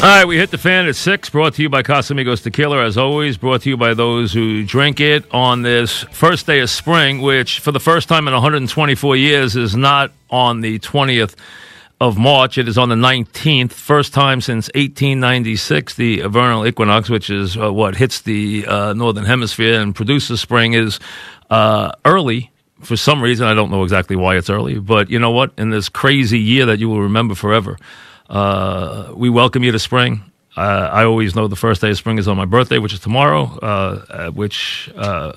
All right, we hit the fan at six. Brought to you by Casamigos Tequila, as always. Brought to you by those who drink it on this first day of spring, which for the first time in 124 years is not on the 20th of March. It is on the 19th. First time since 1896, the vernal equinox, which is uh, what hits the uh, northern hemisphere and produces spring, is uh, early. For some reason, I don't know exactly why it's early, but you know what? In this crazy year that you will remember forever. Uh, we welcome you to spring. Uh, I always know the first day of spring is on my birthday, which is tomorrow, uh, which uh,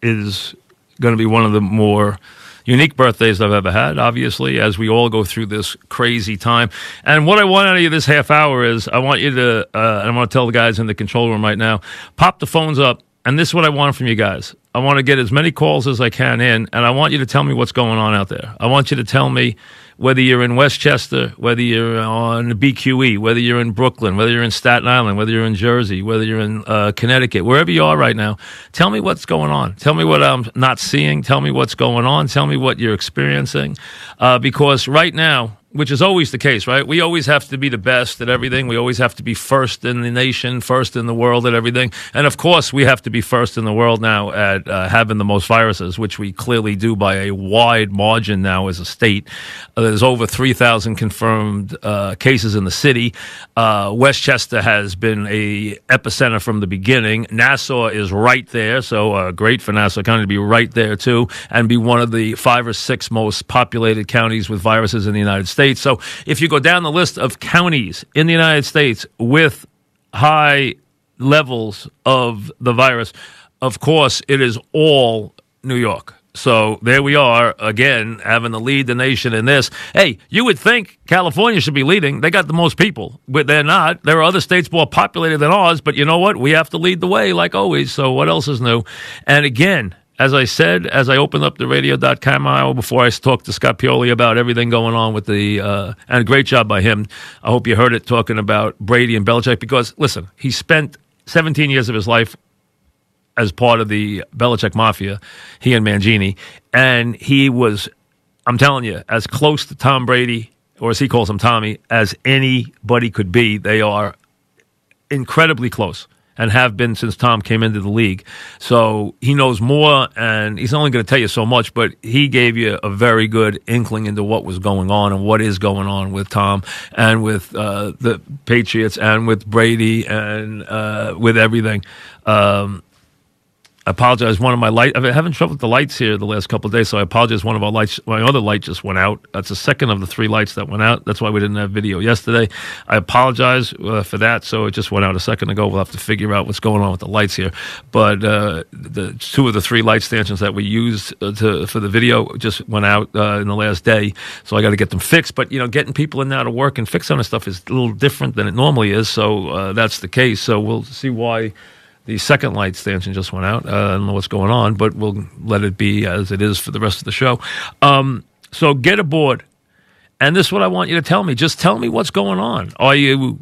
is going to be one of the more unique birthdays I've ever had, obviously, as we all go through this crazy time. And what I want out of you this half hour is I want you to, uh, and I want to tell the guys in the control room right now, pop the phones up. And this is what I want from you guys. I want to get as many calls as I can in, and I want you to tell me what's going on out there. I want you to tell me whether you're in Westchester, whether you're on BQE, whether you're in Brooklyn, whether you're in Staten Island, whether you're in Jersey, whether you're in uh, Connecticut, wherever you are right now, tell me what's going on. Tell me what I'm not seeing. Tell me what's going on. Tell me what you're experiencing. Uh, because right now, which is always the case, right? We always have to be the best at everything. We always have to be first in the nation, first in the world at everything. And of course, we have to be first in the world now at uh, having the most viruses, which we clearly do by a wide margin now as a state. Uh, there's over 3,000 confirmed uh, cases in the city. Uh, Westchester has been a epicenter from the beginning. Nassau is right there, so uh, great for Nassau County to be right there too, and be one of the five or six most populated counties with viruses in the United States. States. So if you go down the list of counties in the United States with high levels of the virus, of course, it is all New York. So there we are again, having to lead the nation in this. Hey, you would think California should be leading. They got the most people, but they're not. There are other states more populated than ours, but you know what? We have to lead the way, like always. So what else is new? And again, as I said, as I opened up the radio.com hour before I talked to Scott Pioli about everything going on with the, uh, and great job by him. I hope you heard it talking about Brady and Belichick because, listen, he spent 17 years of his life as part of the Belichick Mafia, he and Mangini, and he was, I'm telling you, as close to Tom Brady, or as he calls him Tommy, as anybody could be. They are incredibly close and have been since Tom came into the league. So he knows more, and he's only going to tell you so much, but he gave you a very good inkling into what was going on and what is going on with Tom and with uh, the Patriots and with Brady and uh, with everything. Um, I apologize. One of my light, I've been having trouble with the lights here the last couple of days, so I apologize. One of our lights, my other light just went out. That's the second of the three lights that went out. That's why we didn't have video yesterday. I apologize uh, for that. So it just went out a second ago. We'll have to figure out what's going on with the lights here. But uh, the two of the three light stanchions that we used uh, to for the video just went out uh, in the last day, so I got to get them fixed. But you know, getting people in now to work and fix on this stuff is a little different than it normally is. So uh, that's the case. So we'll see why the second light stanchion just went out. Uh, I don't know what's going on, but we'll let it be as it is for the rest of the show. Um, so get aboard. And this is what I want you to tell me. Just tell me what's going on. Are you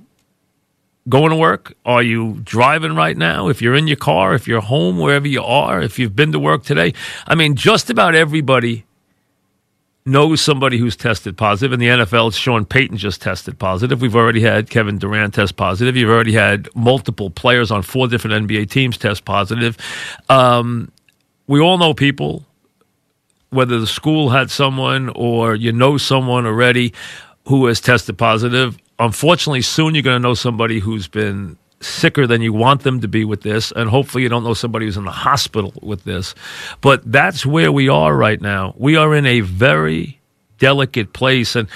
going to work? Are you driving right now? If you're in your car, if you're home, wherever you are, if you've been to work today. I mean, just about everybody knows somebody who's tested positive. In the NFL, Sean Payton just tested positive. We've already had Kevin Durant test positive. You've already had multiple players on four different NBA teams test positive. Um, we all know people, whether the school had someone or you know someone already who has tested positive. Unfortunately, soon you're going to know somebody who's been sicker than you want them to be with this, and hopefully you don't know somebody who's in the hospital with this. But that's where we are right now. We are in a very delicate place, and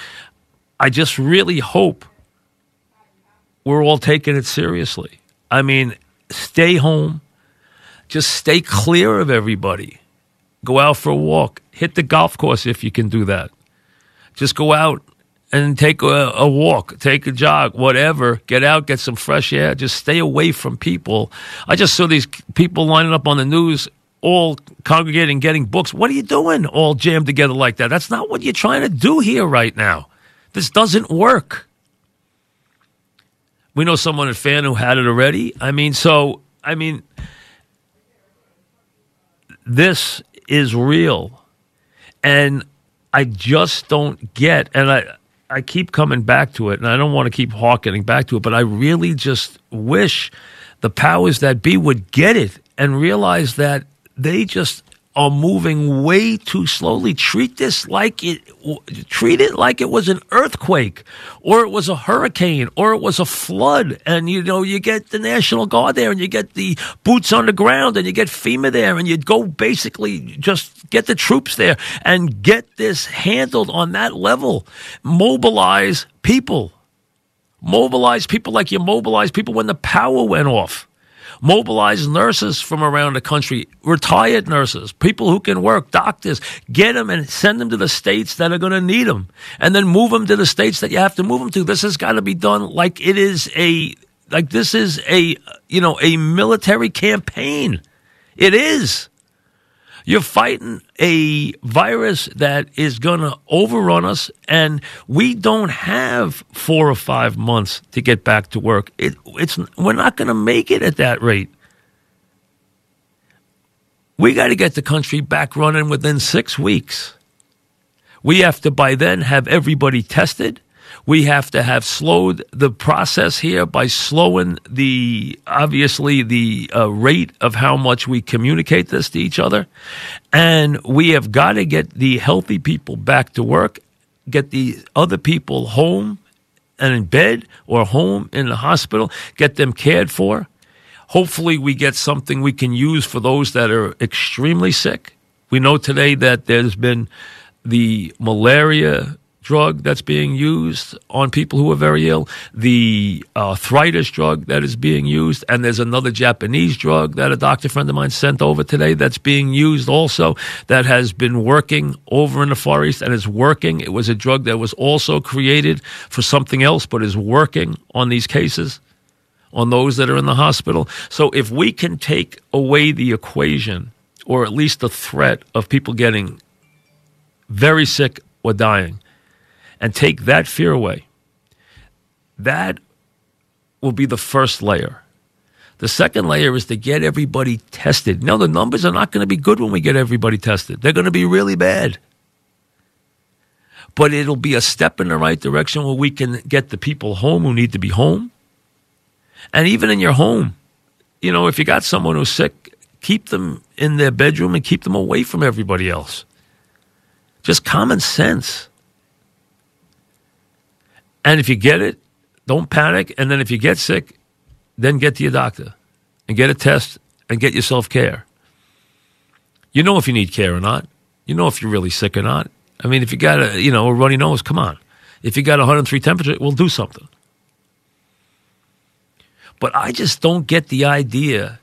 I just really hope we're all taking it seriously. I mean, stay home, just stay clear of everybody. Go out for a walk, hit the golf course if you can do that. Just go out and take a, a, walk, take a jog, whatever. Get out, get some fresh air. Just stay away from people. I just saw these people lining up on the news, all congregating, getting books. What are you doing, all jammed together like that? That's not what you're trying to do here right now. This doesn't work. We know someone at fan who had it already. I mean, so I mean, this is real, and I just don't get. And I I keep coming back to it, and I don't want to keep hawking back to it, but I really just wish the powers that be would get it and realize that they just are moving way too slowly. Treat this like it, treat it like it was an earthquake or it was a hurricane or it was a flood. And, you know, you get the National Guard there and you get the boots on the ground and you get FEMA there and you go basically just get the troops there and get this handled on that level. Mobilize people. Mobilize people like you mobilize people when the power went off mobilize nurses from around the country, retired nurses, people who can work, doctors, get them and send them to the states that are going to need them, and then move them to the states that you have to move them to. This has got to be done like it is a like this is a you know a military campaign. It is. You're fighting a virus that is going to overrun us, and we don't have four or five months to get back to work. It, it's we're not going to make it at that rate. We got to get the country back running within six weeks. We have to by then have everybody tested we have to have slowed the process here by slowing the obviously the uh, rate of how much we communicate this to each other, and we have got to get the healthy people back to work, get the other people home and in bed or home in the hospital, get them cared for. Hopefully, we get something we can use for those that are extremely sick. We know today that there's been the malaria drug that's being used on people who are very ill, the uh, arthritis drug that is being used, and there's another Japanese drug that a doctor friend of mine sent over today that's being used also that has been working over in the Far East and is working. It was a drug that was also created for something else, but is working on these cases. On those that are in the hospital. So, if we can take away the equation, or at least the threat of people getting very sick or dying, and take that fear away, that will be the first layer. The second layer is to get everybody tested. Now, the numbers are not going to be good when we get everybody tested, they're going to be really bad. But it'll be a step in the right direction where we can get the people home who need to be home. And even in your home, you know, if you got someone who's sick, keep them in their bedroom and keep them away from everybody else. Just common sense. And if you get it, don't panic. And then if you get sick, then get to your doctor and get a test and get yourself care. You know if you need care or not. You know if you're really sick or not. I mean, if you got a you know a runny nose, come on. If you got 103 temperature, we'll do something. But I just don't get the idea.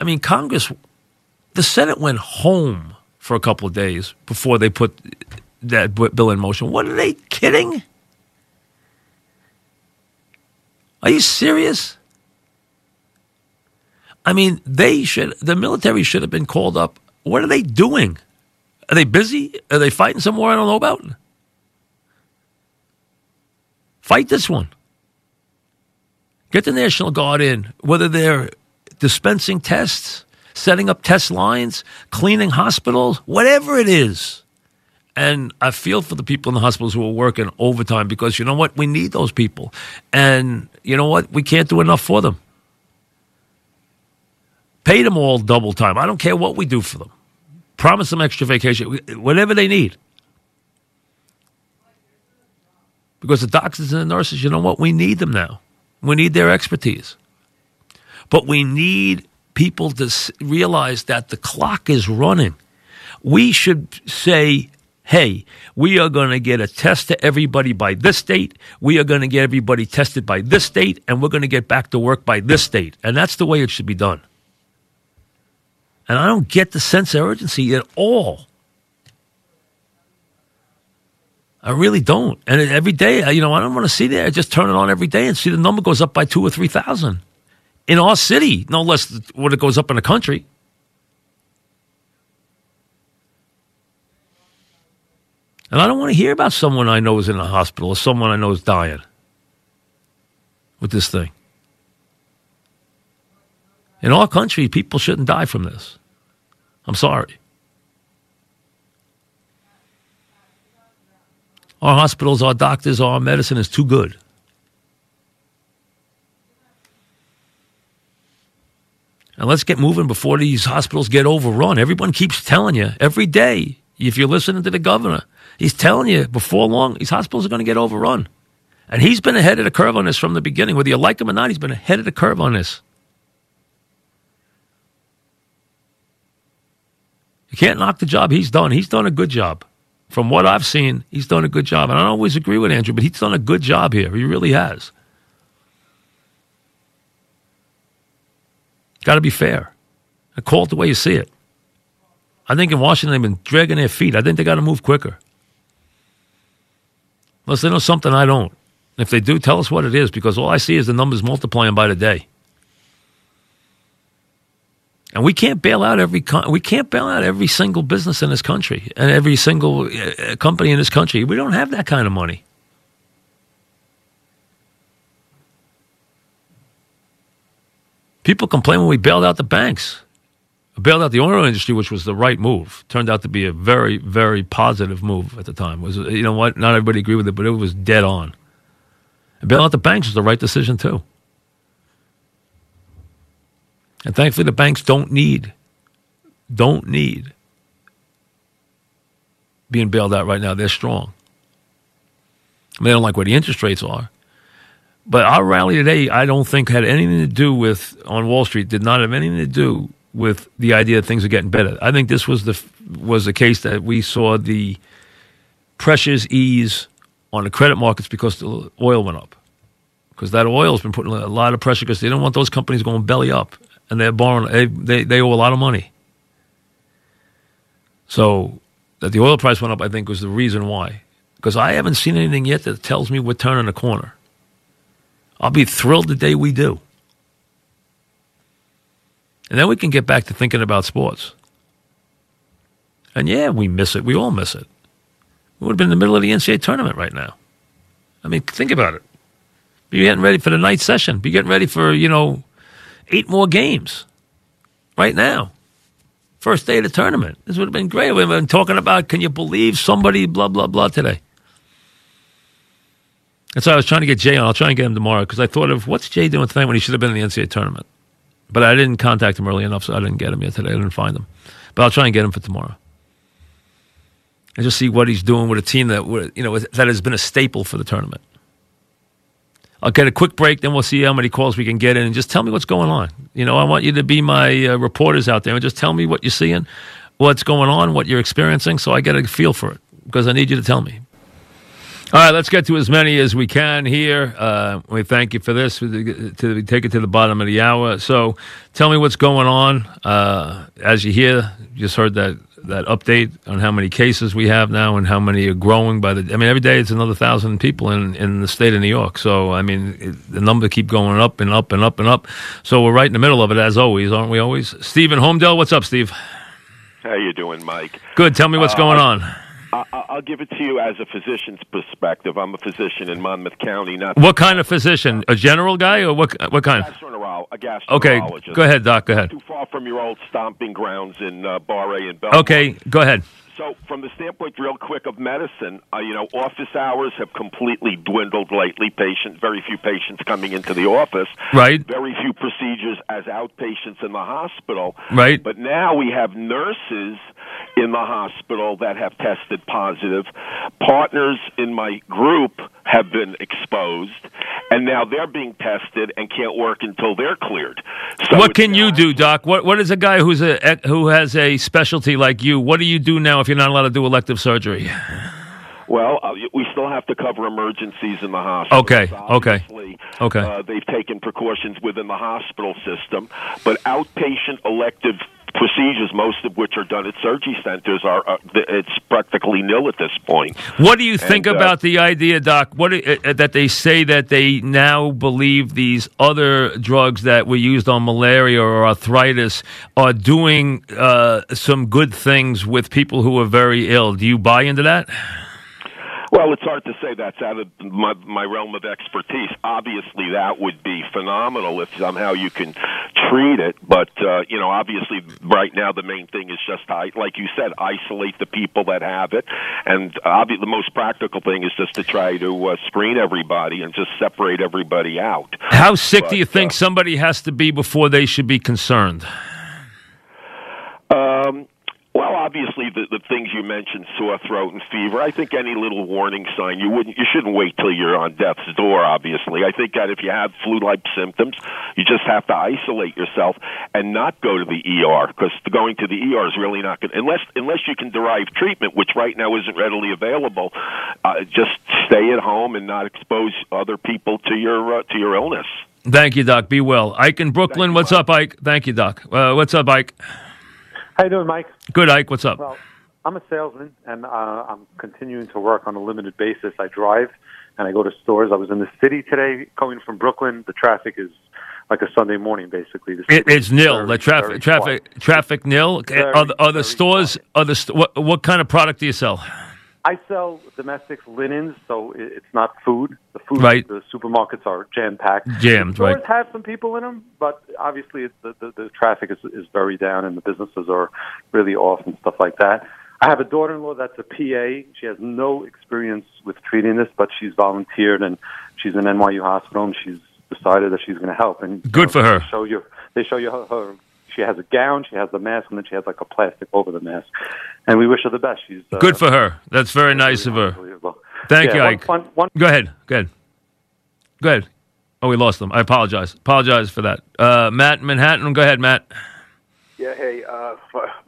I mean, Congress, the Senate went home for a couple of days before they put that bill in motion. What are they kidding? Are you serious? I mean, they should, the military should have been called up. What are they doing? Are they busy? Are they fighting some war I don't know about? Fight this one. Get the National Guard in, whether they're dispensing tests, setting up test lines, cleaning hospitals, whatever it is. And I feel for the people in the hospitals who are working overtime because you know what? We need those people. And you know what? We can't do enough for them. Pay them all double time. I don't care what we do for them. Promise them extra vacation, whatever they need. Because the doctors and the nurses, you know what? We need them now. We need their expertise. But we need people to realize that the clock is running. We should say, hey, we are going to get a test to everybody by this date. We are going to get everybody tested by this date, and we're going to get back to work by this date. And that's the way it should be done. And I don't get the sense of urgency at all. I really don't. And every day, you know, I don't want to see that. I just turn it on every day and see the number goes up by two or 3,000 in our city, no less what it goes up in the country. And I don't want to hear about someone I know is in a hospital or someone I know is dying with this thing. In our country, people shouldn't die from this. I'm sorry. Our hospitals, our doctors, our medicine is too good. And let's get moving before these hospitals get overrun. Everyone keeps telling you every day, if you're listening to the governor, he's telling you before long, these hospitals are going to get overrun. And he's been ahead of the curve on this from the beginning. Whether you like him or not, he's been ahead of the curve on this. You can't knock the job he's done. He's done a good job. From what I've seen, he's done a good job. And I don't always agree with Andrew, but he's done a good job here. He really has. Got to be fair. I call it the way you see it. I think in Washington they've been dragging their feet. I think they got to move quicker. Unless they know something I don't. If they do, tell us what it is, because all I see is the numbers multiplying by the day. And we can't bail out every we can't bail out every single business in this country and every single uh, company in this country. We don't have that kind of money. People complain when we bailed out the banks, bailed out the oil industry, which was the right move. Turned out to be a very, very positive move at the time. It was you know what? Not everybody agreed with it, but it was dead on. And bailing out the banks was the right decision too. And thankfully, the banks don't need, don't need being bailed out right now. They're strong. I mean, they don't like where the interest rates are. But our rally today, I don't think had anything to do with on Wall Street. Did not have anything to do with the idea that things are getting better. I think this was the was the case that we saw the pressures ease on the credit markets because the oil went up. Because that oil has been putting a lot of pressure because they don't want those companies going belly up and they're borrowing. They, they, they owe a lot of money. So that the oil price went up, I think, was the reason why. Because I haven't seen anything yet that tells me we're turning a corner. I'll be thrilled the day we do. And then we can get back to thinking about sports. And yeah, we miss it. We all miss it. We would have been in the middle of the NCAA tournament right now. I mean, think about it. Be getting ready for the night session. Be getting ready for, you know, eight more games right now. First day of the tournament. This would have been great. We've been talking about can you believe somebody, blah, blah, blah today. And so I was trying to get Jay on. I'll try and get him tomorrow because I thought of what's Jay doing tonight when he should have been in the NCAA tournament. But I didn't contact him early enough, so I didn't get him yet today. I didn't find him. But I'll try and get him for tomorrow. And just see what he's doing with a team that you know that has been a staple for the tournament. I'll get a quick break, then we'll see how many calls we can get in, and just tell me what's going on. You know, I want you to be my uh, reporters out there and just tell me what you're seeing, what's going on, what you're experiencing, so I get a feel for it because I need you to tell me. All right, let's get to as many as we can here. Uh, we thank you for this. To, to, take it to the bottom of the hour. So, tell me what's going on. Uh, as you hear, just heard that that update on how many cases we have now and how many are growing by the. I mean, every day it's another thousand people in in the state of New York. So I mean, it, the number keep going up and up and up and up. So we're right in the middle of it as always, aren't we? Always. Stephen Holmdel, what's up, Steve? How you doing, Mike? Good. Tell me what's uh, going on. I'll give it to you as a physician's perspective. I'm a physician in Monmouth County. Not what kind of physician? A general guy or what? What kind? A gastroenterologist. A gastroenterologist. Okay, go ahead, Doc. Go ahead. Too far from your old stomping grounds in uh, Barre and Belmont. Okay, go ahead. So, from the standpoint, real quick, of medicine, uh, you know, office hours have completely dwindled lately. Patients, very few patients coming into the office. Right. Very few procedures as outpatients in the hospital. Right. But now we have nurses in the hospital that have tested positive. Partners in my group have been exposed, and now they're being tested and can't work until they're cleared. So what can you do, Doc? What What is a guy who's a who has a specialty like you? What do you do now if you're not allowed to do elective surgery? Well, uh, we still have to cover emergencies in the hospital. Okay, okay, okay. Uh, they've taken precautions within the hospital system, but outpatient elective procedures, most of which are done at surgery centers, are uh, it's practically nil at this point. What do you think and, uh, about the idea, Doc? What uh, uh, that they say that they now believe these other drugs that were used on malaria or arthritis are doing uh, some good things with people who are very ill? Do you buy into that? Well, it's hard to say that's out of my, my realm of expertise. Obviously, that would be phenomenal if somehow you can treat it. But uh, you know, obviously, right now the main thing is just like you said, isolate the people that have it, and obviously the most practical thing is just to try to uh, screen everybody and just separate everybody out. How sick but, do you think uh, somebody has to be before they should be concerned? Um, well, obviously the, the things you mentioned, sore throat and fever. I think any little warning sign you wouldn't, you shouldn't wait till you're on death's door. Obviously, I think that if you have flu-like symptoms, you just have to isolate yourself and not go to the ER because going to the ER is really not good unless unless you can derive treatment, which right now isn't readily available. Uh, just stay at home and not expose other people to your uh, to your illness. Thank you, Doc. Be well. Ike in Brooklyn. What's up, Ike? Thank you, Doc. Uh, what's up, Ike? How you doing, Mike? Good, Ike. What's up? Well, I'm a salesman, and uh, I'm continuing to work on a limited basis. I drive, and I go to stores. I was in the city today, coming from Brooklyn. The traffic is like a Sunday morning, basically. It, it's nil. Very, the traffic, traffic, quiet. traffic nil. Very, are the, are the stores? Quiet. Are the st- what, what kind of product do you sell? I sell domestics linens, so it's not food. The food, right. the supermarkets are jam packed. Jammed, Stores right? have some people in them, but obviously the, the the traffic is is very down, and the businesses are really off and stuff like that. I have a daughter-in-law that's a PA. She has no experience with treating this, but she's volunteered and she's in NYU hospital, and she's decided that she's going to help. And good know, for her. They show you, they show you her, her she has a gown, she has the mask, and then she has like a plastic over the mask. And we wish her the best. She's uh, good for her. That's very nice of her. Thank yeah, you, Ike. One, one, Go ahead. Go ahead. Go ahead. Oh, we lost them. I apologize. Apologize for that. Uh, Matt, Manhattan. Go ahead, Matt. Yeah, hey, uh,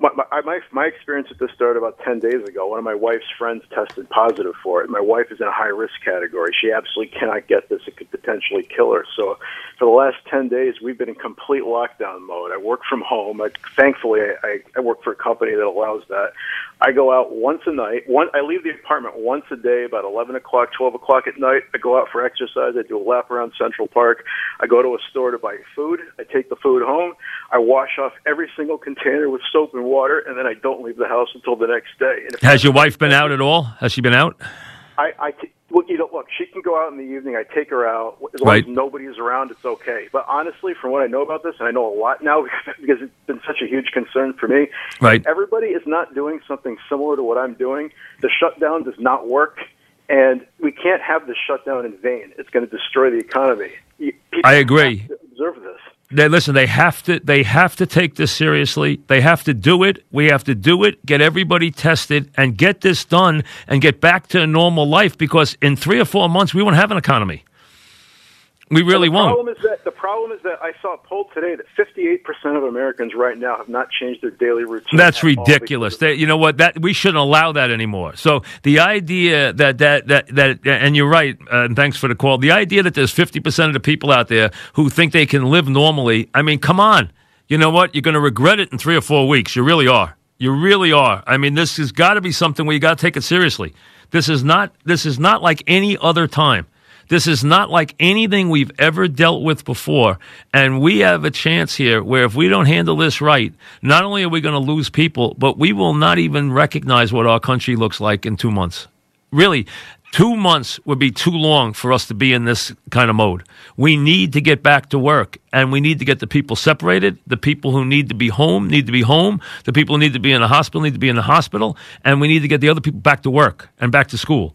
my, my, my experience with this started about 10 days ago. One of my wife's friends tested positive for it. My wife is in a high risk category. She absolutely cannot get this. It could potentially kill her. So for the last 10 days, we've been in complete lockdown mode. I work from home. I, thankfully, I, I work for a company that allows that. I go out once a night. One, I leave the apartment once a day, about 11 o'clock, 12 o'clock at night. I go out for exercise. I do a lap around Central Park. I go to a store to buy food. I take the food home. I wash off every single container with soap and water, and then I don't leave the house until the next day. Has your wife been out at all? Has she been out? I, I t- well, you know, look, she can go out in the evening. I take her out as long right. as nobody is around. It's okay. But honestly, from what I know about this, and I know a lot now because it's been such a huge concern for me. Right. Everybody is not doing something similar to what I'm doing. The shutdown does not work, and we can't have the shutdown in vain. It's going to destroy the economy. People I agree. observe this. They, listen, they have to. They have to take this seriously. They have to do it. We have to do it. Get everybody tested and get this done and get back to a normal life. Because in three or four months, we won't have an economy. We really the won't. Problem is that, the problem is that I saw a poll today that 58% of Americans right now have not changed their daily routine. That's ridiculous. They, you know what? That we shouldn't allow that anymore. So the idea that that that that and you're right. Uh, and thanks for the call. The idea that there's 50% of the people out there who think they can live normally. I mean, come on. You know what? You're going to regret it in three or four weeks. You really are. You really are. I mean, this has got to be something where you got to take it seriously. This is not. This is not like any other time. This is not like anything we've ever dealt with before. And we have a chance here where if we don't handle this right, not only are we going to lose people, but we will not even recognize what our country looks like in two months. Really, two months would be too long for us to be in this kind of mode. We need to get back to work and we need to get the people separated. The people who need to be home need to be home. The people who need to be in the hospital need to be in the hospital. And we need to get the other people back to work and back to school.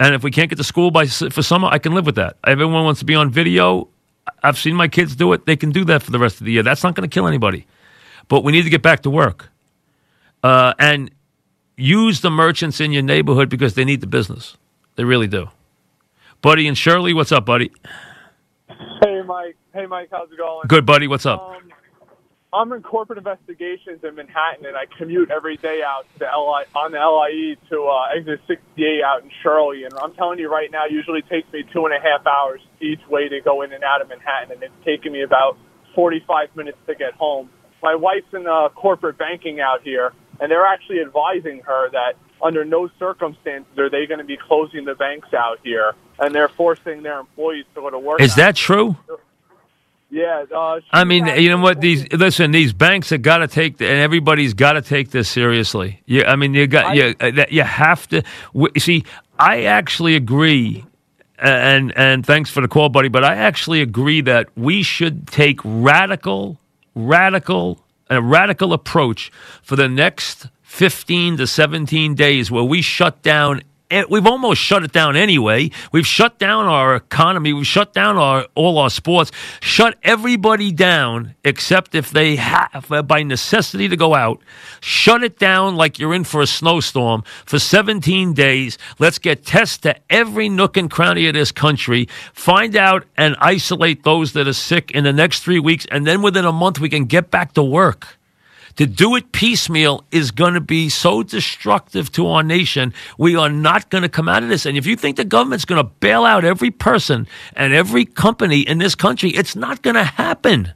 And if we can't get to school by for summer, I can live with that. Everyone wants to be on video. I've seen my kids do it. They can do that for the rest of the year. That's not going to kill anybody. But we need to get back to work. Uh, and use the merchants in your neighborhood because they need the business. They really do. Buddy and Shirley, what's up, buddy? Hey, Mike. Hey, Mike. How's it going? Good, buddy. What's up? Um, I'm in corporate investigations in Manhattan, and I commute every day out to the LI on the LIE to uh, exit 68 out in Shirley. And I'm telling you right now, usually takes me two and a half hours each way to go in and out of Manhattan, and it's taking me about 45 minutes to get home. My wife's in uh, corporate banking out here, and they're actually advising her that under no circumstances are they going to be closing the banks out here, and they're forcing their employees to go to work. Is that true? Yeah, uh, I mean, you know what? These listen, these banks have got to take, and everybody's got to take this seriously. Yeah, I mean, you got, you, uh, you have to. See, I actually agree, and and thanks for the call, buddy. But I actually agree that we should take radical radical, a radical approach for the next 15 to 17 days where we shut down we've almost shut it down anyway. We've shut down our economy. We've shut down our all our sports. Shut everybody down except if they have uh, by necessity to go out. Shut it down like you're in for a snowstorm for 17 days. Let's get tests to every nook and cranny of this country. Find out and isolate those that are sick in the next three weeks, and then within a month we can get back to work. To do it piecemeal is going to be so destructive to our nation. We are not going to come out of this. And if you think the government's going to bail out every person and every company in this country, it's not going to happen.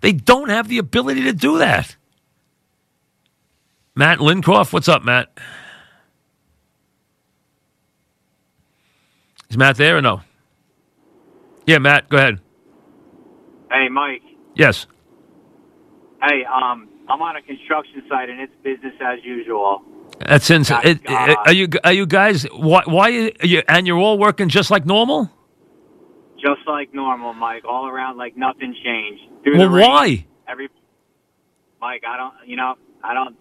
They don't have the ability to do that. Matt Lincroft, what's up, Matt? Is Matt there or no? Yeah, Matt, go ahead. Hey, Mike. Yes. Hey, um, I'm on a construction site and it's business as usual. That's insane. It, are you are you guys why why you and you're all working just like normal? Just like normal, Mike. All around like nothing changed. Through well, why? Every Mike, I don't. You know, I don't.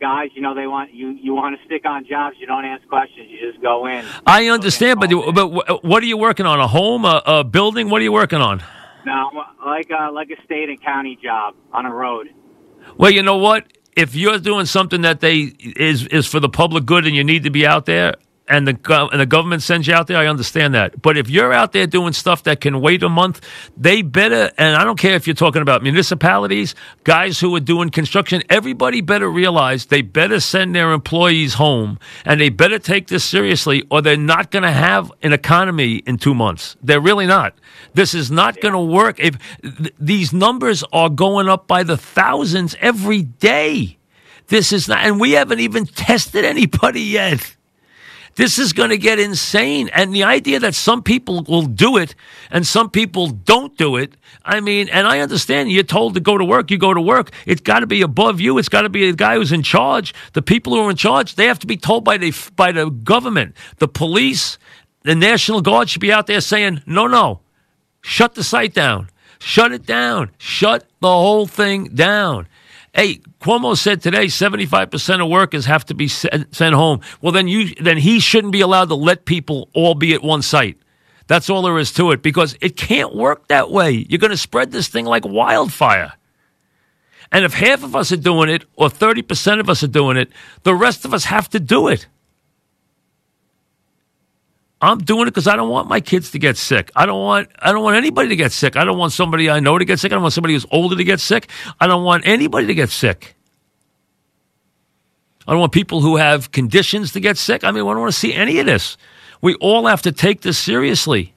Guys, you know they want you. You want to stick on jobs. You don't ask questions. You just go in. I understand, but but what are you working on? A home, a, a building? What are you working on? No, like uh, like a state and county job on a road. Well, you know what? If you're doing something that they is is for the public good and you need to be out there, and the and the government sends you out there, I understand that. But if you're out there doing stuff that can wait a month, they better. And I don't care if you're talking about municipalities, guys who are doing construction. Everybody better realize they better send their employees home, and they better take this seriously, or they're not going to have an economy in two months. They're really not. This is not going to work. If th- these numbers are going up by the thousands every day. This is not, and we haven't even tested anybody yet. This is going to get insane. And the idea that some people will do it and some people don't do it, I mean, and I understand you're told to go to work, you go to work. It's got to be above you. It's got to be the guy who's in charge. The people who are in charge, they have to be told by the, by the government. The police, the National Guard should be out there saying, no, no, shut the site down. Shut it down. Shut the whole thing down. Hey, Cuomo said today 75% of workers have to be sent home. Well, then you then he shouldn't be allowed to let people all be at one site. That's all there is to it because it can't work that way. You're going to spread this thing like wildfire. And if half of us are doing it or 30% of us are doing it, the rest of us have to do it. I'm doing it because I don't want my kids to get sick. I don't want I don't want anybody to get sick. I don't want somebody I know to get sick. I don't want somebody who's older to get sick. I don't want anybody to get sick. I don't want people who have conditions to get sick. I mean, I don't want to see any of this. We all have to take this seriously.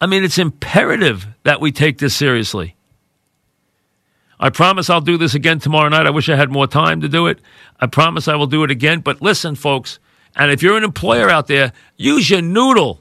I mean, it's imperative that we take this seriously. I promise I'll do this again tomorrow night. I wish I had more time to do it. I promise I will do it again. But listen, folks, and if you're an employer out there, use your noodle.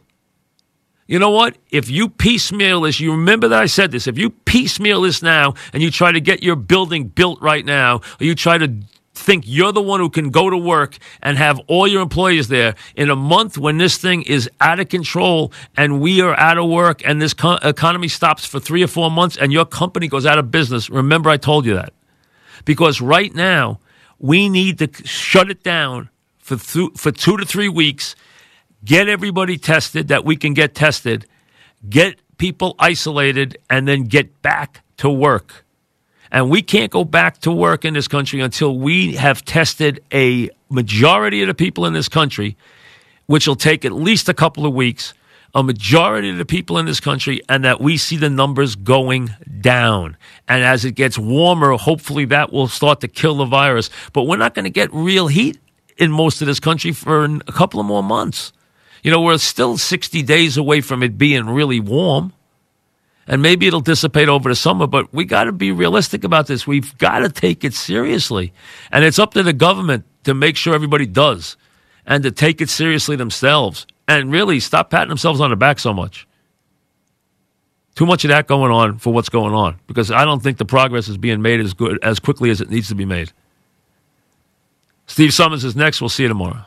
You know what? If you piecemeal this, you remember that I said this. If you piecemeal this now and you try to get your building built right now, or you try to think you're the one who can go to work and have all your employees there in a month when this thing is out of control and we are out of work and this co- economy stops for three or four months and your company goes out of business. Remember, I told you that. Because right now, we need to shut it down for, th- for two to three weeks, get everybody tested that we can get tested, get people isolated, and then get back to work. And we can't go back to work in this country until we have tested a majority of the people in this country, which will take at least a couple of weeks, a majority of the people in this country, and that we see the numbers going down. And as it gets warmer, hopefully that will start to kill the virus. But we're not going to get real heat in most of this country for a couple of more months. You know, we're still 60 days away from it being really warm. And maybe it'll dissipate over the summer, but we got to be realistic about this. We've got to take it seriously. And it's up to the government to make sure everybody does and to take it seriously themselves and really stop patting themselves on the back so much. Too much of that going on for what's going on because I don't think the progress is being made as good as quickly as it needs to be made. Steve Somers is next. We'll see you tomorrow.